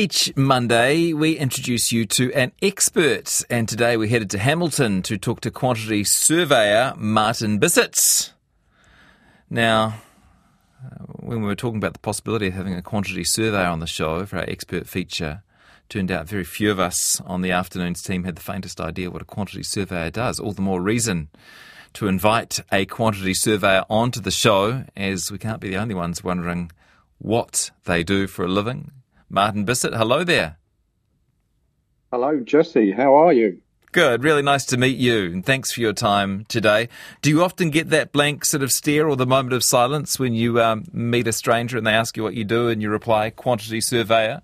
Each Monday, we introduce you to an expert, and today we're headed to Hamilton to talk to quantity surveyor Martin Bisset. Now, uh, when we were talking about the possibility of having a quantity surveyor on the show for our expert feature, turned out very few of us on the afternoons team had the faintest idea what a quantity surveyor does. All the more reason to invite a quantity surveyor onto the show, as we can't be the only ones wondering what they do for a living Martin Bisset. Hello there. Hello, Jesse. How are you? Good. Really nice to meet you, and thanks for your time today. Do you often get that blank sort of stare or the moment of silence when you um, meet a stranger and they ask you what you do and you reply, quantity surveyor?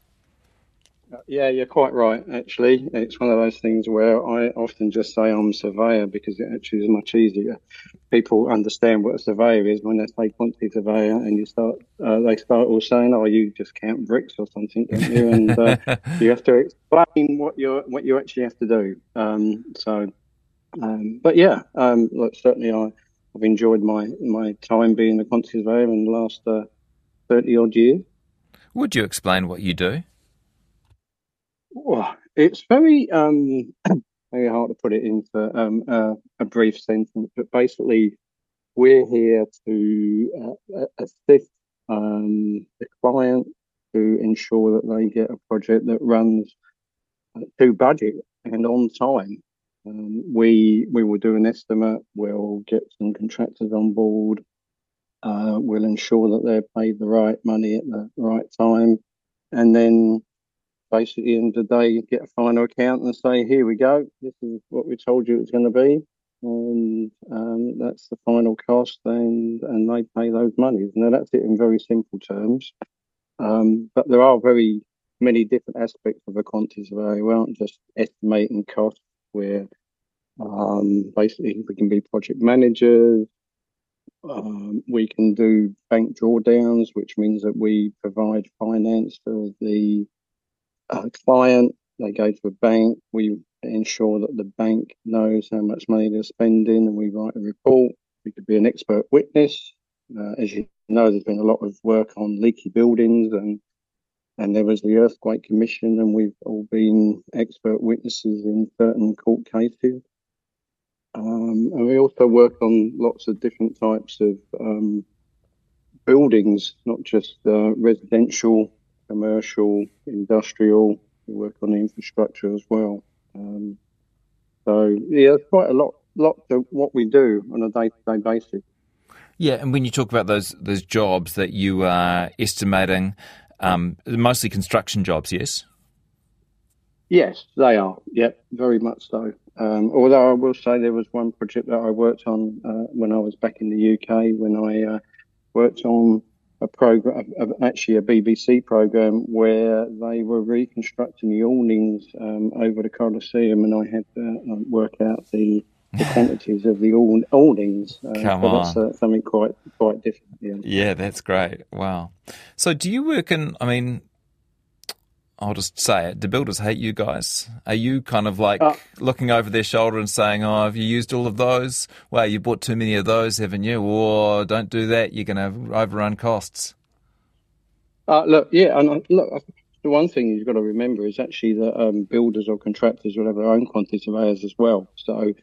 Yeah, you're quite right. Actually, it's one of those things where I often just say I'm a surveyor because it actually is much easier. People understand what a surveyor is when they say quantity surveyor, and you start uh, they start all saying, "Oh, you just count bricks or something," don't you? and uh, you have to explain what you what you actually have to do. Um, so, um, but yeah, um, look, certainly I, have enjoyed my my time being a quantity surveyor in the last uh, thirty odd years. Would you explain what you do? It's very um, very hard to put it into um, a brief sentence, but basically, we're here to uh, assist um, the client to ensure that they get a project that runs uh, to budget and on time. Um, we we will do an estimate. We'll get some contractors on board. Uh, we'll ensure that they're paid the right money at the right time, and then basically end of the day you get a final account and say, here we go, this is what we told you it was going to be. And um, that's the final cost, and and they pay those monies. Now that's it in very simple terms. Um, but there are very many different aspects of a quantity survey. We aren't just estimating costs. Where um, basically we can be project managers. Um, we can do bank drawdowns, which means that we provide finance for the a client, they go to a bank, we ensure that the bank knows how much money they're spending, and we write a report. We could be an expert witness. Uh, as you know, there's been a lot of work on leaky buildings, and and there was the earthquake commission, and we've all been expert witnesses in certain court cases. Um, and we also work on lots of different types of um, buildings, not just uh, residential commercial, industrial. We work on the infrastructure as well. Um, so yeah, it's quite a lot, lot of what we do on a day-to-day basis. Yeah, and when you talk about those those jobs that you are estimating, um, mostly construction jobs, yes. Yes, they are. Yep, very much so. Um, although I will say there was one project that I worked on uh, when I was back in the UK when I uh, worked on a program, actually a BBC program where they were reconstructing the awnings um, over the Colosseum, and I had to uh, work out the, the quantities of the awnings. Uh, Come so on, that's uh, something quite quite different. Yeah. yeah, that's great. Wow. So, do you work in? I mean, I'll just say it. Do builders hate you guys? Are you kind of like uh, looking over their shoulder and saying, "Oh, have you used all of those? Well, you bought too many of those, haven't you? Or don't do that. You're going to overrun costs." Uh, look, yeah, and look, the one thing you've got to remember is actually that um, builders or contractors will have their own quantity surveyors as well. So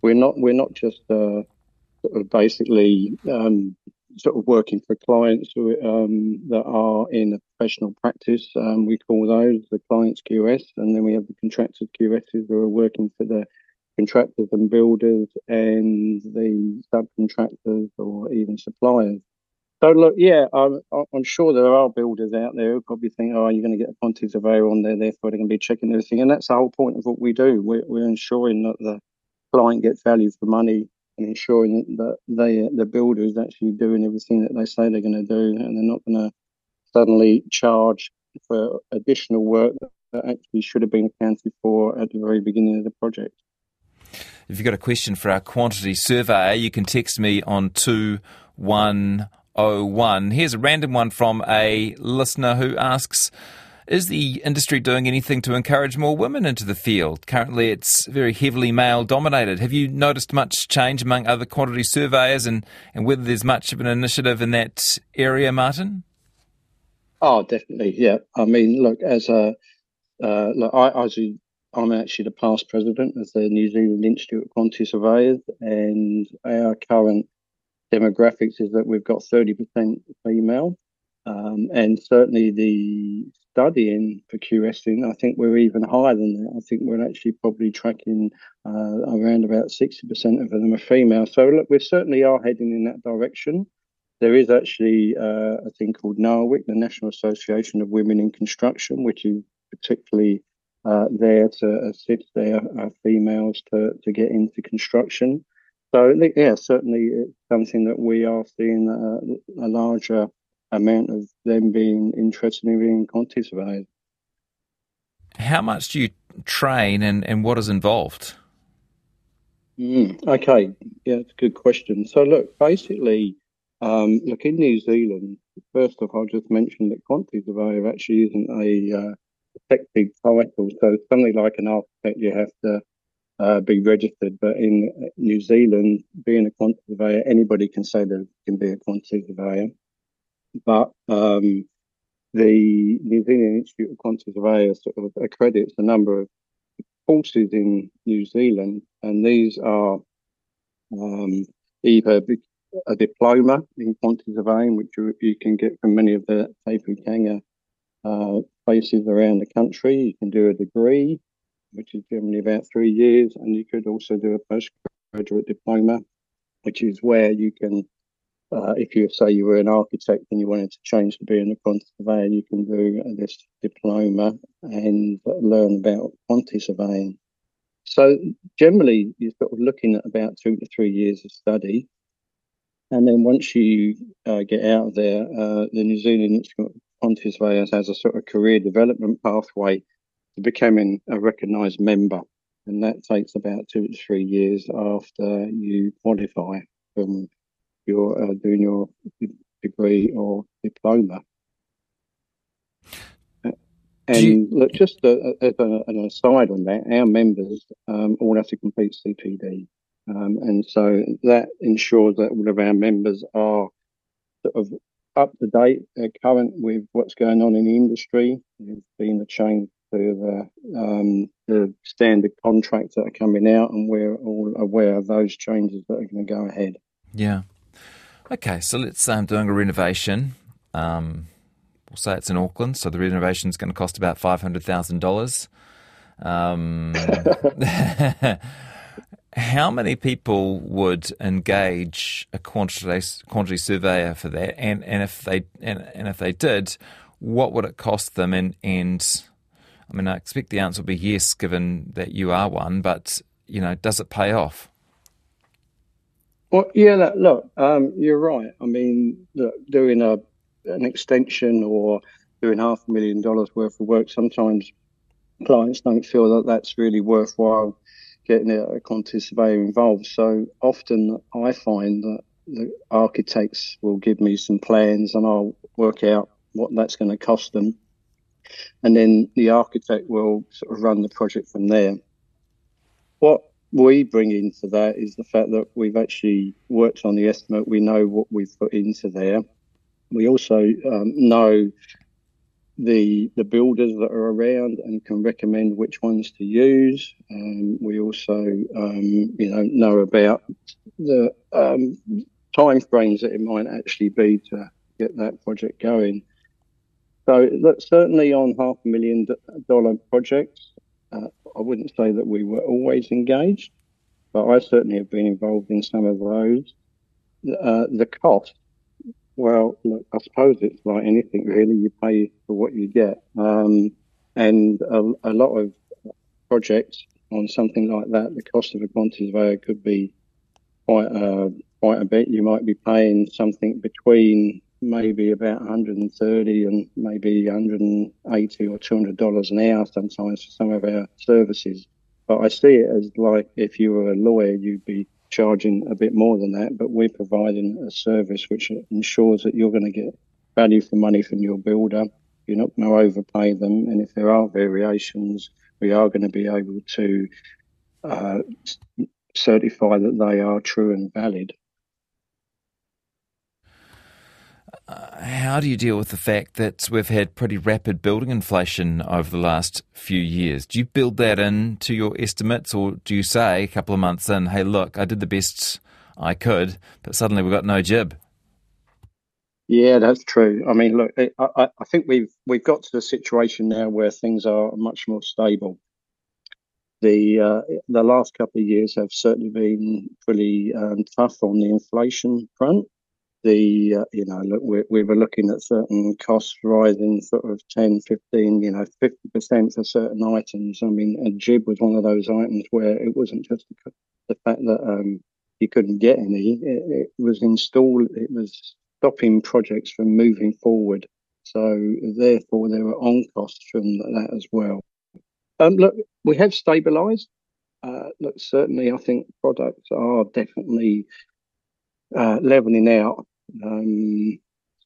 we're not we're not just uh, sort of basically um, sort of working for clients um, that are in a professional practice. Um, we call those the clients QS, and then we have the contractors QSs who are working for the contractors and builders and the subcontractors or even suppliers. So look, yeah, I'm, I'm sure there are builders out there who probably think, oh, you're going to get a quantity surveyor on there, therefore they're going to be checking everything. And that's the whole point of what we do. We're, we're ensuring that the client gets value for money and ensuring that they, the builder is actually doing everything that they say they're going to do, and they're not going to suddenly charge for additional work that actually should have been accounted for at the very beginning of the project. If you've got a question for our quantity surveyor, you can text me on 2101. Here's a random one from a listener who asks is the industry doing anything to encourage more women into the field? Currently, it's very heavily male dominated. Have you noticed much change among other quantity surveyors and, and whether there's much of an initiative in that area, Martin? Oh, definitely. Yeah. I mean, look, as a uh, look, I, I was, I'm actually the past president of the New Zealand Institute of Quantity Surveyors, and our current demographics is that we've got 30% female. Um, and certainly the studying for QSing, I think we're even higher than that. I think we're actually probably tracking uh, around about 60% of them are female. So look, we certainly are heading in that direction. There is actually uh, a thing called NAWIC, the National Association of Women in Construction, which is particularly uh, there to assist their uh, females to, to get into construction. So yeah, certainly it's something that we are seeing a, a larger amount of them being interested in being quantity surveyors. How much do you train and, and what is involved? Mm, okay, yeah, it's a good question. So look, basically, um, look in New Zealand. First off, I'll just mention that quantity surveyor actually isn't a uh, effective title. So something like an architect, you have to uh, be registered. But in New Zealand, being a quantity surveyor, anybody can say they can be a quantity surveyor. But um, the New Zealand Institute of Quantity Surveyors sort of accredits a number of courses in New Zealand, and these are um, either a diploma in quantity surveying, which you, you, can get from many of the Pūkenga uh, places around the country. You can do a degree, which is generally about three years, and you could also do a postgraduate diploma, which is where you can, uh, if you say you were an architect and you wanted to change to being a quantity surveyor, you can do this diploma and learn about quantity surveying. So generally, you're sort of looking at about two to three years of study. And then once you uh, get out of there, uh, the New Zealand Institute of Quantity Surveyors has a sort of career development pathway to becoming a recognised member, and that takes about two to three years after you qualify from your uh, doing your degree or diploma. And you... look, just a, as a, an aside on that, our members um, all have to complete CPD. Um, and so that ensures that all of our members are sort of up to date, uh, current with what's going on in the industry. There's been a change to the, um, the standard contracts that are coming out, and we're all aware of those changes that are going to go ahead. Yeah. Okay, so let's say I'm doing a renovation. Um, we'll say it's in Auckland, so the renovation is going to cost about five hundred thousand dollars. Um, how many people would engage a quantity quantity surveyor for that? And and if they and, and if they did, what would it cost them? And and I mean, I expect the answer will be yes, given that you are one. But you know, does it pay off? Well, yeah. Look, um, you're right. I mean, look, doing a an extension or doing half a million dollars worth of work, sometimes clients don't feel that that's really worthwhile getting a quantity surveyor involved. So often I find that the architects will give me some plans and I'll work out what that's going to cost them. And then the architect will sort of run the project from there. What we bring into that is the fact that we've actually worked on the estimate. We know what we've put into there. We also um, know the the builders that are around and can recommend which ones to use. Um, we also, um, you know, know about the um, time frames that it might actually be to get that project going. So, look, certainly on half a million dollar projects, uh, I wouldn't say that we were always engaged, but I certainly have been involved in some of those. Uh, the cost well, look, I suppose it's like anything really. You pay for what you get, um, and a, a, lot of projects on something like that, the cost of a quantity surveyor could be quite a, uh, quite a bit. You might be paying something between maybe about 130 and maybe 180 or 200 dollars an hour sometimes for some of our services. But I see it as like if you were a lawyer, you'd be charging a bit more than that, but we're providing a service which ensures that you're going to get value for money from your builder. You're not going to overpay them, and if there are variations, we are going to be able to uh, certify that they are true and valid. Uh, how do you deal with the fact that we've had pretty rapid building inflation over the last few years? Do you build that into your estimates, or do you say a couple of months in, hey, look, I did the best I could, but suddenly we've got no jib? Yeah, that's true. I mean, look, I, I think we've we've got to the situation now where things are much more stable. The uh, the last couple of years have certainly been pretty um, tough on the inflation front the uh, you know look we, we were looking at certain costs rising sort of 10 15 you know 50 percent for certain items. I mean a jib was one of those items where it wasn't just the, the fact that um, you couldn't get any it, it was installed it was stopping projects from moving forward. So therefore there were on costs from that as well. Um, look we have stabilized. Uh, look certainly i think products are definitely uh, leveling out. Um,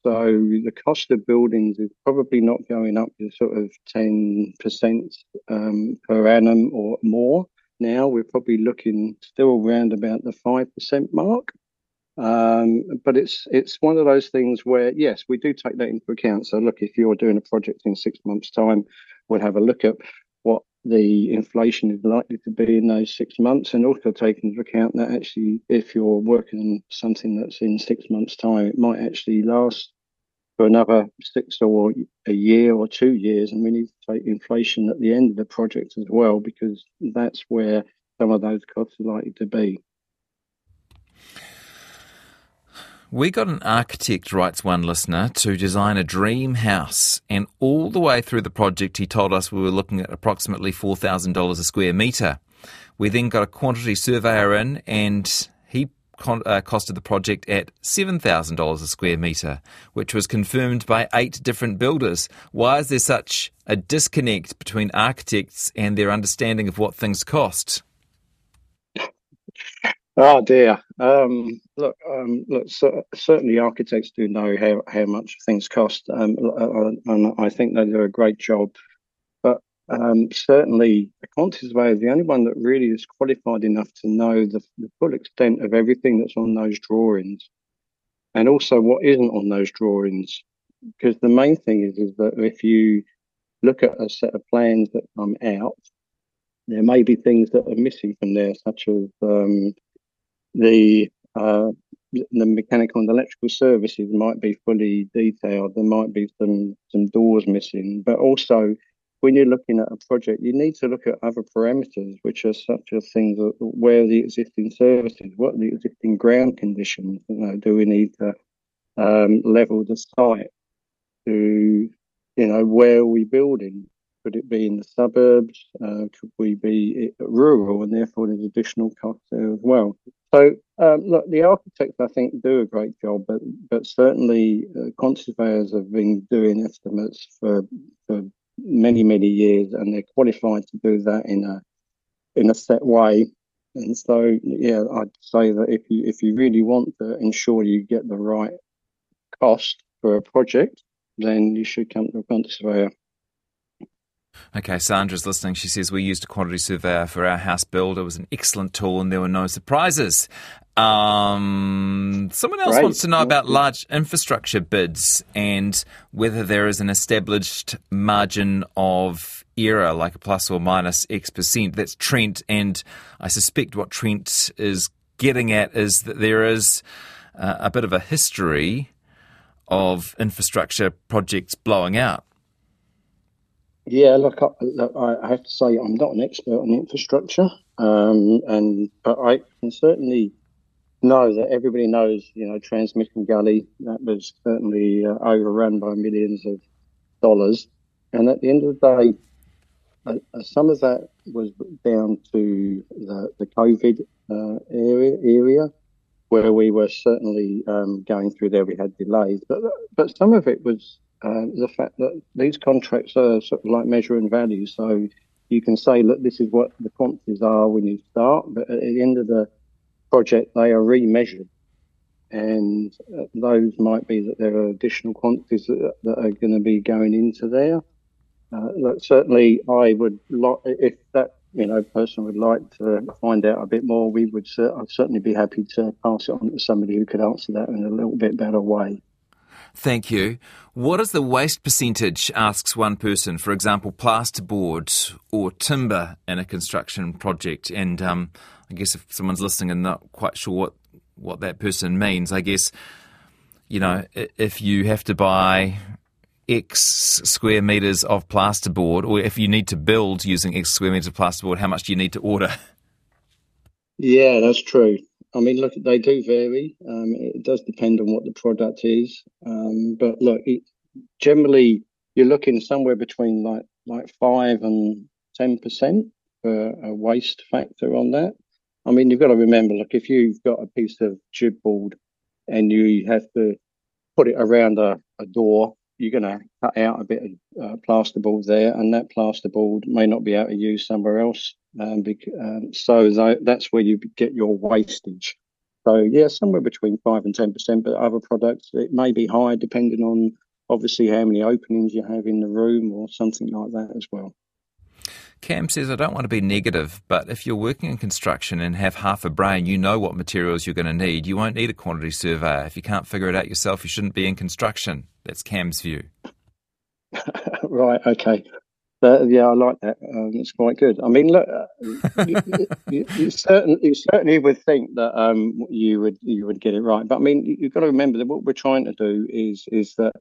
so the cost of buildings is probably not going up to sort of 10% um, per annum or more. Now we're probably looking still around about the 5% mark. Um, but it's it's one of those things where yes, we do take that into account. So look, if you're doing a project in six months' time, we'll have a look at the inflation is likely to be in those six months, and also take into account that actually, if you're working on something that's in six months' time, it might actually last for another six or a year or two years, and we need to take inflation at the end of the project as well, because that's where some of those costs are likely to be. We got an architect, writes one listener, to design a dream house. And all the way through the project, he told us we were looking at approximately $4,000 a square metre. We then got a quantity surveyor in, and he con- uh, costed the project at $7,000 a square metre, which was confirmed by eight different builders. Why is there such a disconnect between architects and their understanding of what things cost? Oh dear. Um, look, um, look. So, certainly, architects do know how, how much things cost, um, uh, and I think they do a great job. But um, certainly, quantity surveyor is the only one that really is qualified enough to know the, the full extent of everything that's on those drawings, and also what isn't on those drawings. Because the main thing is is that if you look at a set of plans that come out, there may be things that are missing from there, such as um, the uh, the mechanical and electrical services might be fully detailed. There might be some some doors missing, but also when you're looking at a project, you need to look at other parameters, which are such as things where the existing services, what the existing ground conditions. You know, do we need to um, level the site? To you know, where are we building? Could it be in the suburbs? Uh, could we be rural, and therefore there's additional costs there as well? So, um, look, the architects I think do a great job, but but certainly uh, surveyors have been doing estimates for for many many years, and they're qualified to do that in a in a set way. And so, yeah, I'd say that if you if you really want to ensure you get the right cost for a project, then you should come to a surveyor. Okay, Sandra's listening. She says we used a quantity surveyor for our house build. It was an excellent tool and there were no surprises. Um, someone else wants to know about large infrastructure bids and whether there is an established margin of error, like a plus or minus X percent. That's Trent, and I suspect what Trent is getting at is that there is uh, a bit of a history of infrastructure projects blowing out. Yeah, look, I, look, I have to say I'm not an expert on infrastructure, um, and but I can certainly know that everybody knows, you know, Transmission Gully that was certainly uh, overrun by millions of dollars, and at the end of the day, uh, uh some of that was down to the, the COVID uh, area area where we were certainly um, going through there. We had delays, but but some of it was uh, the fact that these contracts are sort of like measuring value. So you can say, look, this is what the quantities are when you start, but at the end of the project, they are remeasured. And uh, those might be that there are additional quantities that, that are going to be going into there. Uh, certainly, I would like, if that you know person would like to find out a bit more, we would. I'd certainly be happy to pass it on to somebody who could answer that in a little bit better way. Thank you. What is the waste percentage, asks one person, for example, plasterboard or timber in a construction project? And um, I guess if someone's listening and not quite sure what, what that person means, I guess, you know, if you have to buy X square metres of plasterboard, or if you need to build using X square metres of plasterboard, how much do you need to order? Yeah, that's true. I mean, look, they do vary. Um, it does depend on what the product is. Um, but look, it, generally, you're looking somewhere between like like five and ten percent for a waste factor on that. I mean, you've got to remember, look, if you've got a piece of chipboard and you have to put it around a, a door, you're going to cut out a bit of uh, plasterboard there, and that plasterboard may not be able to use somewhere else. Um, um, so th- that's where you get your wastage. So yeah, somewhere between five and ten percent. But other products, it may be higher depending on obviously how many openings you have in the room or something like that as well. Cam says, I don't want to be negative, but if you're working in construction and have half a brain, you know what materials you're going to need. You won't need a quantity surveyor. If you can't figure it out yourself, you shouldn't be in construction. That's Cam's view. right, okay. Uh, yeah, I like that. Um, it's quite good. I mean, look, uh, you, you, you, you, certainly would think that um, you would you would get it right, but I mean, you've got to remember that what we're trying to do is is that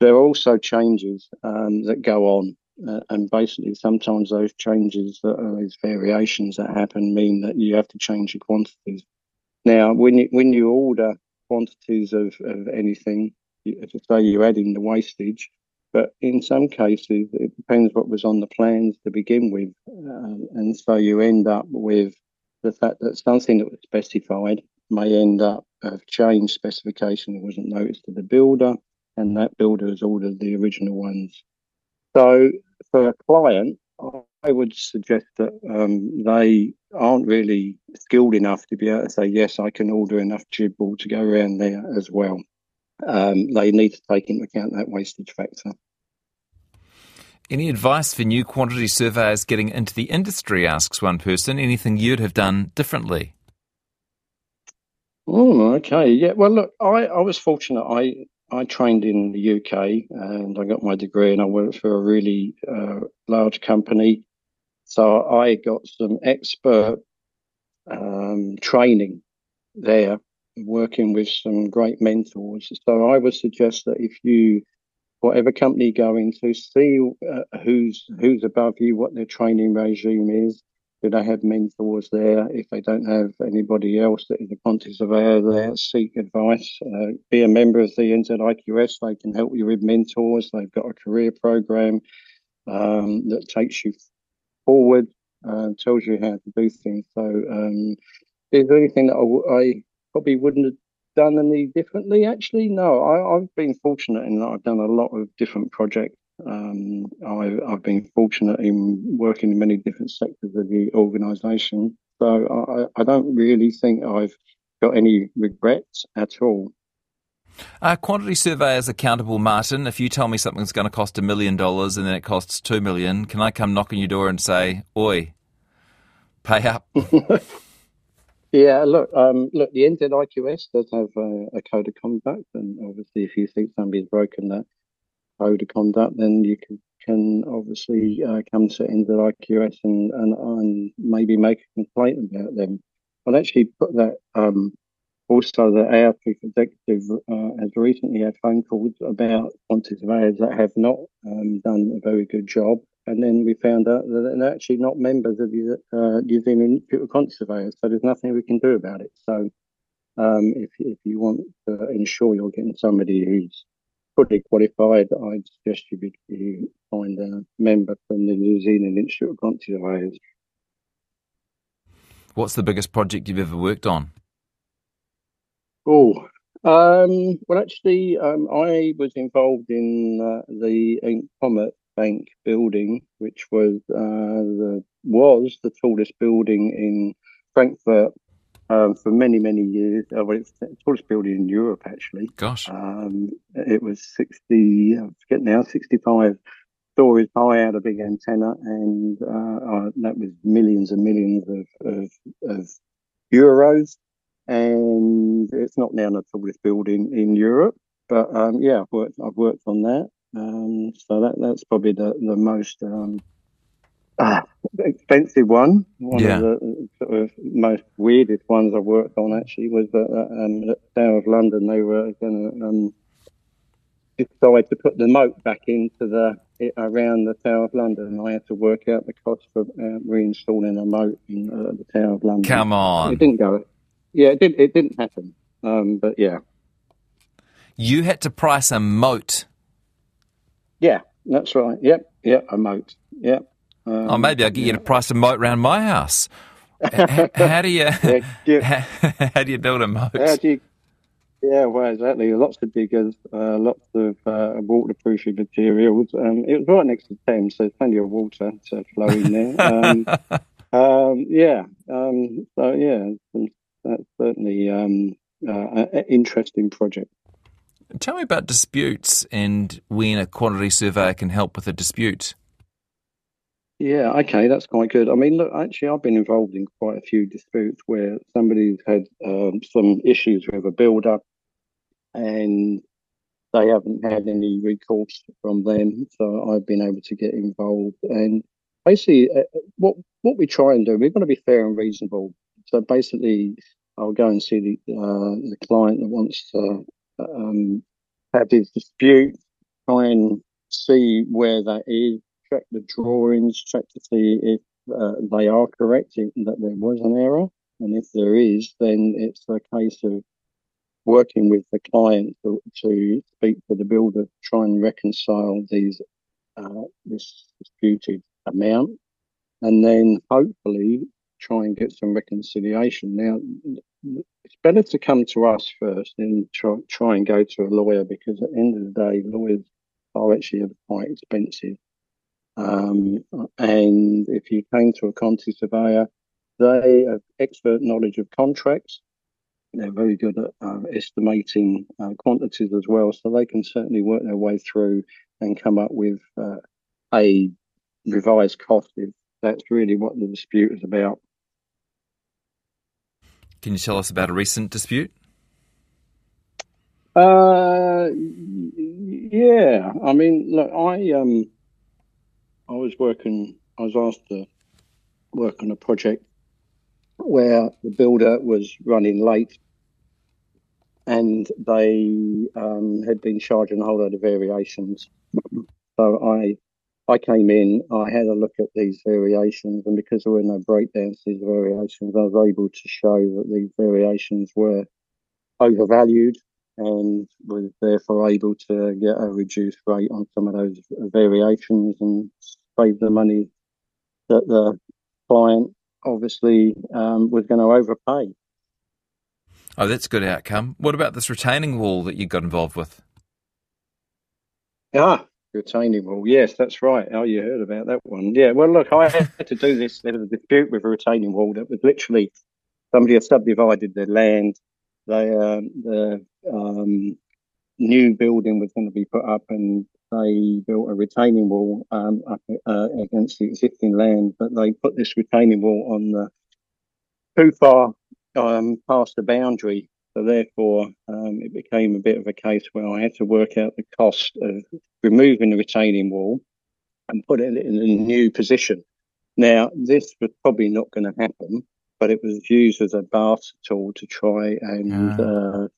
there are also changes um, that go on uh, and basically, sometimes those changes, uh, those variations that happen, mean that you have to change your quantities. Now, when you when you order quantities of, of anything, as say, you're adding the wastage. But in some cases, it depends what was on the plans to begin with, um, and so you end up with the fact that something that was specified may end up of changed specification that wasn't noticed to the builder, and that builder has ordered the original ones. So for a client, I would suggest that um, they aren't really skilled enough to be able to say, yes, I can order enough chipboard to go around there as well. Um, they need to take into account that wastage factor. Any advice for new quantity surveyors getting into the industry, asks one person. Anything you'd have done differently? Oh, okay. Yeah. Well, look, I, I was fortunate. I I trained in the UK and I got my degree and I worked for a really uh, large company. So I got some expert um, training there, working with some great mentors. So I would suggest that if you, whatever company you go into, see uh, who's who's above you, what their training regime is, do they have mentors there? If they don't have anybody else that is a quantity surveyor there, seek advice. Uh, be a member of the NZIQS. They can help you with mentors. They've got a career program um, that takes you forward, uh, tells you how to do things. So, um, is there anything that I probably wouldn't have done any differently? Actually, no. I, I've been fortunate in that I've done a lot of different projects um, I, have been fortunate in working in many different sectors of the organisation, so I, I, don't really think I've got any regrets at all. Are quantity surveyors accountable, Martin? If you tell me something's going to cost a million dollars and then it costs two million, can I come knock on your door and say, "Oi, pay up"? yeah, look, um, look. The NZIQS does have a, a code of conduct, and obviously, if you think somebody's broken that code of conduct, then you can, can obviously uh, come to NZIQS and, and, and maybe make a complaint about them. I'll actually put that um, also the chief executive uh, has recently had phone calls about quantity that have not um, done a very good job. And then we found out that they're actually not members of the uh, New Zealand Institute of. So there's nothing we can do about it. So um, if, if you want to ensure you're getting somebody who's fully qualified, I'd suggest you, you find a member from the New Zealand Institute of Quantity Surveyors. What's the biggest project you've ever worked on? Oh, um, well, actually, um, I was involved in uh, the Comet Bank building, which was uh, the was the tallest building in Frankfurt um, for many, many years. Uh, well, it's the tallest building in Europe, actually. Gosh. Um, it was 60, I forget now, 65 stories high, had a big antenna, and uh, uh, that was millions and millions of, of, of, euros. And it's not now the tallest building in Europe. but um, yeah, I've worked I've worked on that. Um, so that that's probably the the most um, uh, expensive one. One Yeah. of the sort of most weirdest ones I've worked on actually was uh, uh, um, at the Tower of London. They were going to um, decide to put the moat back into the around the Tower of London, and I had to work out the cost for uh, reinstalling a moat in uh, the Tower of London. Come on, It didn't go. Yeah, it didn't. It didn't happen. Um, but yeah, You had to price a moat. yeah, that's right. Yep, yep, a moat. Yep. Um, Oh, maybe I'll get you to price a moat round my house. H- how do you Yeah, how, how do you build a moat? How do you? Yeah, well, exactly. Lots of diggers, uh, lots of uh, waterproofing materials. Um, it was right next to the Thames, so plenty of water to flow in there. Um, um, yeah. Um, so yeah, that's certainly um, uh, an interesting project. Tell me about disputes and when a quantity surveyor can help with a dispute. Yeah, okay, that's quite good. I mean, look, actually, I've been involved in quite a few disputes where somebody's had um, some issues with a builder and they haven't had any recourse from them. So I've been able to get involved. And basically, uh, what what we try and do, we've got to be fair and reasonable. So basically, I'll go and see the uh, the client that wants to um, have his dispute, try and see where that is, check the drawings, check to see if uh, they are correct, that there was an error. And if there is, then it's a case of working with the client to, to speak to the builder, try and reconcile these uh, this disputed amount, and then hopefully try and get some reconciliation. Now, it's better to come to us first than try, try and go to a lawyer because at the end of the day, lawyers are actually quite expensive. Um, and if you came to a quantity surveyor, they have expert knowledge of contracts. They're very good at uh, estimating uh, quantities as well, so they can certainly work their way through and come up with uh, a revised cost if that's really what the dispute is about. Can you tell us about a recent dispute? Uh, yeah. I mean, look, I um, I was working. I was asked to work on a project where the builder was running late, and they um, had been charging a whole load of variations. So I, I came in. I had a look at these variations, and because there were no breakdowns these variations, I was able to show that these variations were overvalued and was therefore able to get a reduced rate on some of those variations and save the money that the client obviously um, was going to overpay. Oh, that's a good outcome. What about this retaining wall that you got involved with? Ah, retaining wall. Yes, that's right. Oh, you heard about that one. Yeah. Well, look, I had to do this. There was a dispute with a retaining wall that was literally somebody had subdivided their land. They um, the um, new building was going to be put up, and they built a retaining wall um, up uh, against the existing land. But they put this retaining wall on the too far um, past the boundary. So therefore, um, it became a bit of a case where I had to work out the cost of removing the retaining wall and put it in a new position. Now, this was probably not going to happen, but it was used as a barter tool to try and Ah. uh,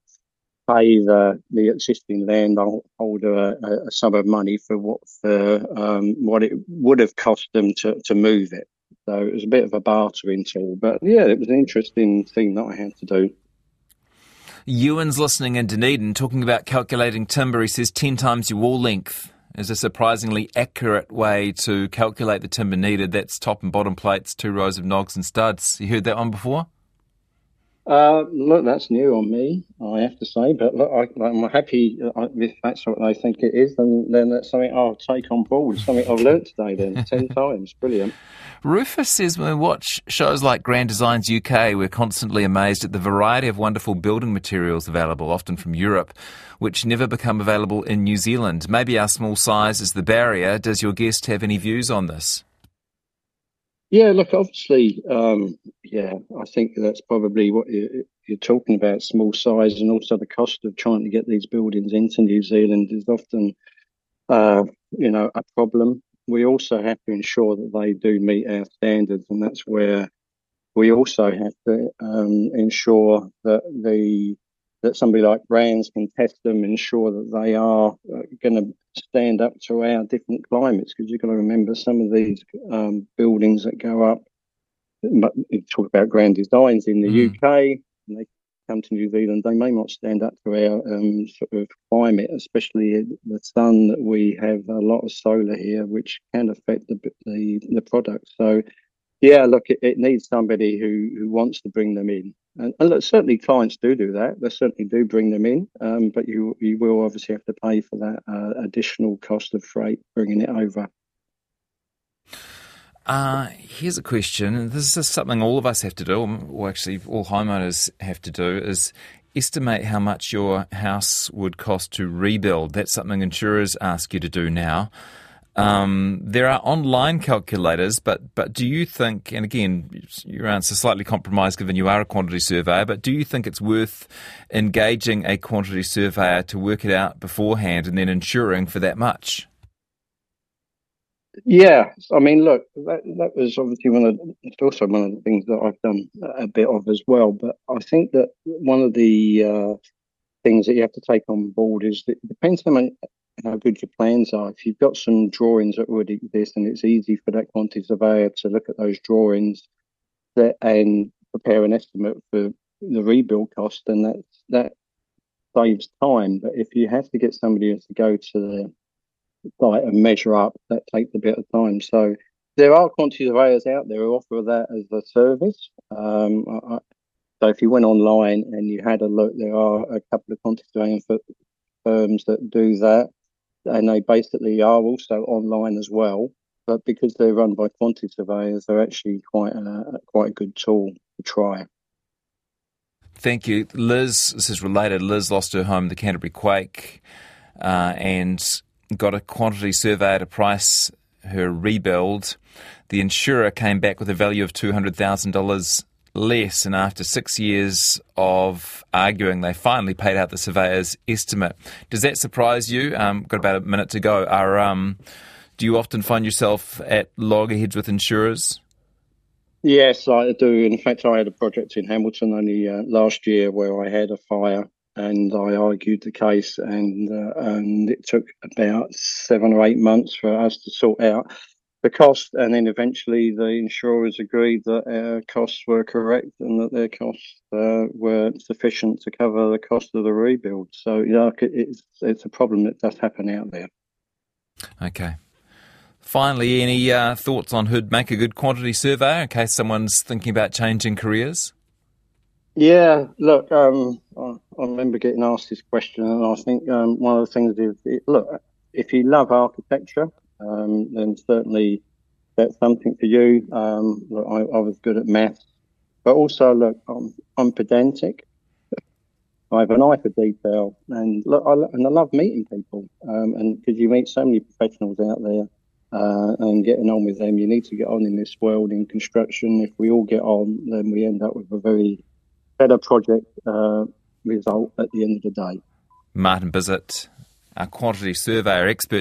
pay the the existing landholder a, a sum of money for what for um, what it would have cost them to, to move it. So it was a bit of a bartering tool, but yeah, it was an interesting thing that I had to do. Ewan's listening in Dunedin talking about calculating timber. He says 10 times your wall length is a surprisingly accurate way to calculate the timber needed. That's top and bottom plates, two rows of nogs and studs. You heard that one before? Uh, look, that's new on me, I have to say. But look, I, I'm happy uh, if that's what they think it is. Then, then that's something I'll take on board. Something I've learnt today. Then ten times, brilliant. Rufus says when we watch shows like Grand Designs UK, we're constantly amazed at the variety of wonderful building materials available, often from Europe, which never become available in New Zealand. Maybe our small size is the barrier. Does your guest have any views on this? Yeah, look, obviously, um, yeah, I think that's probably what you, are talking about small size and also the cost of trying to get these buildings into New Zealand is often, uh, you know, a problem. We also have to ensure that they do meet our standards, and that's where we also have to um, ensure that the that somebody like BRANZ can test them, ensure that they are uh, going to stand up to our different climates. Because you've got to remember some of these um, buildings that go up. But you talk about grand designs in the mm. UK, and they come to New Zealand, they may not stand up to our um, sort of climate, especially the sun. That we have a lot of solar here, which can affect the the, the product. So yeah, look, it, it, needs somebody who, who wants to bring them in. And, and look, certainly clients do do that. They certainly do bring them in, um, but you you will obviously have to pay for that uh, additional cost of freight bringing it over. Uh, here's a question, and this is something all of us have to do, or actually all homeowners have to do, is estimate how much your house would cost to rebuild. That's something insurers ask you to do now. Um, there are online calculators, but but do you think, and again, your answer slightly compromised given you are a quantity surveyor, but do you think it's worth engaging a quantity surveyor to work it out beforehand and then insuring for that much? Yeah, I mean, look, that that was obviously one of it's also one of the things that I've done a bit of as well. But I think that one of the uh, things that you have to take on board is that it depends how many how good your plans are. If you've got some drawings that already exist, and it's easy for that quantity surveyor to look at those drawings that, and prepare an estimate for the rebuild cost, then that that saves time. But if you have to get somebody to go to the site and measure up, that takes a bit of time. So there are quantity surveyors out there who offer that as a service. Um, I, so if you went online and you had a look, there are a couple of quantity surveying firms that do that and they basically are also online as well. But because they're run by quantity surveyors, they're actually quite a, quite a good tool to try. Thank you, Liz. This is related. Liz lost her home, the Canterbury Quake, uh, and got a quantity surveyor to price her rebuild. The insurer came back with a value of two hundred thousand dollars less, and after six years of arguing, they finally paid out the surveyor's estimate. Does that surprise you? Um, got about a minute to go. Are um, do you often find yourself at loggerheads with insurers? Yes, I do. In fact, I had a project in Hamilton only uh, last year where I had a fire and I argued the case, and uh, and it took about seven or eight months for us to sort out the cost, and then eventually the insurers agreed that our costs were correct and that their costs uh, were sufficient to cover the cost of the rebuild. So, yeah, it's it's a problem that does happen out there. Okay. Finally, any uh, thoughts on who'd make a good quantity surveyor in case someone's thinking about changing careers? Yeah, look, um, I, I, remember getting asked this question, and I think um, one of the things is, look, if you love architecture, um, then certainly that's something for you. Um, look, I, I, was good at maths, but also look, I'm, I'm pedantic. I have an eye for detail, and look, I, and I love meeting people. Um, and because you meet so many professionals out there, uh, and getting on with them, you need to get on in this world in construction. If we all get on, then we end up with a very better project uh, result at the end of the day. Martin Bisset, our quantity surveyor expert.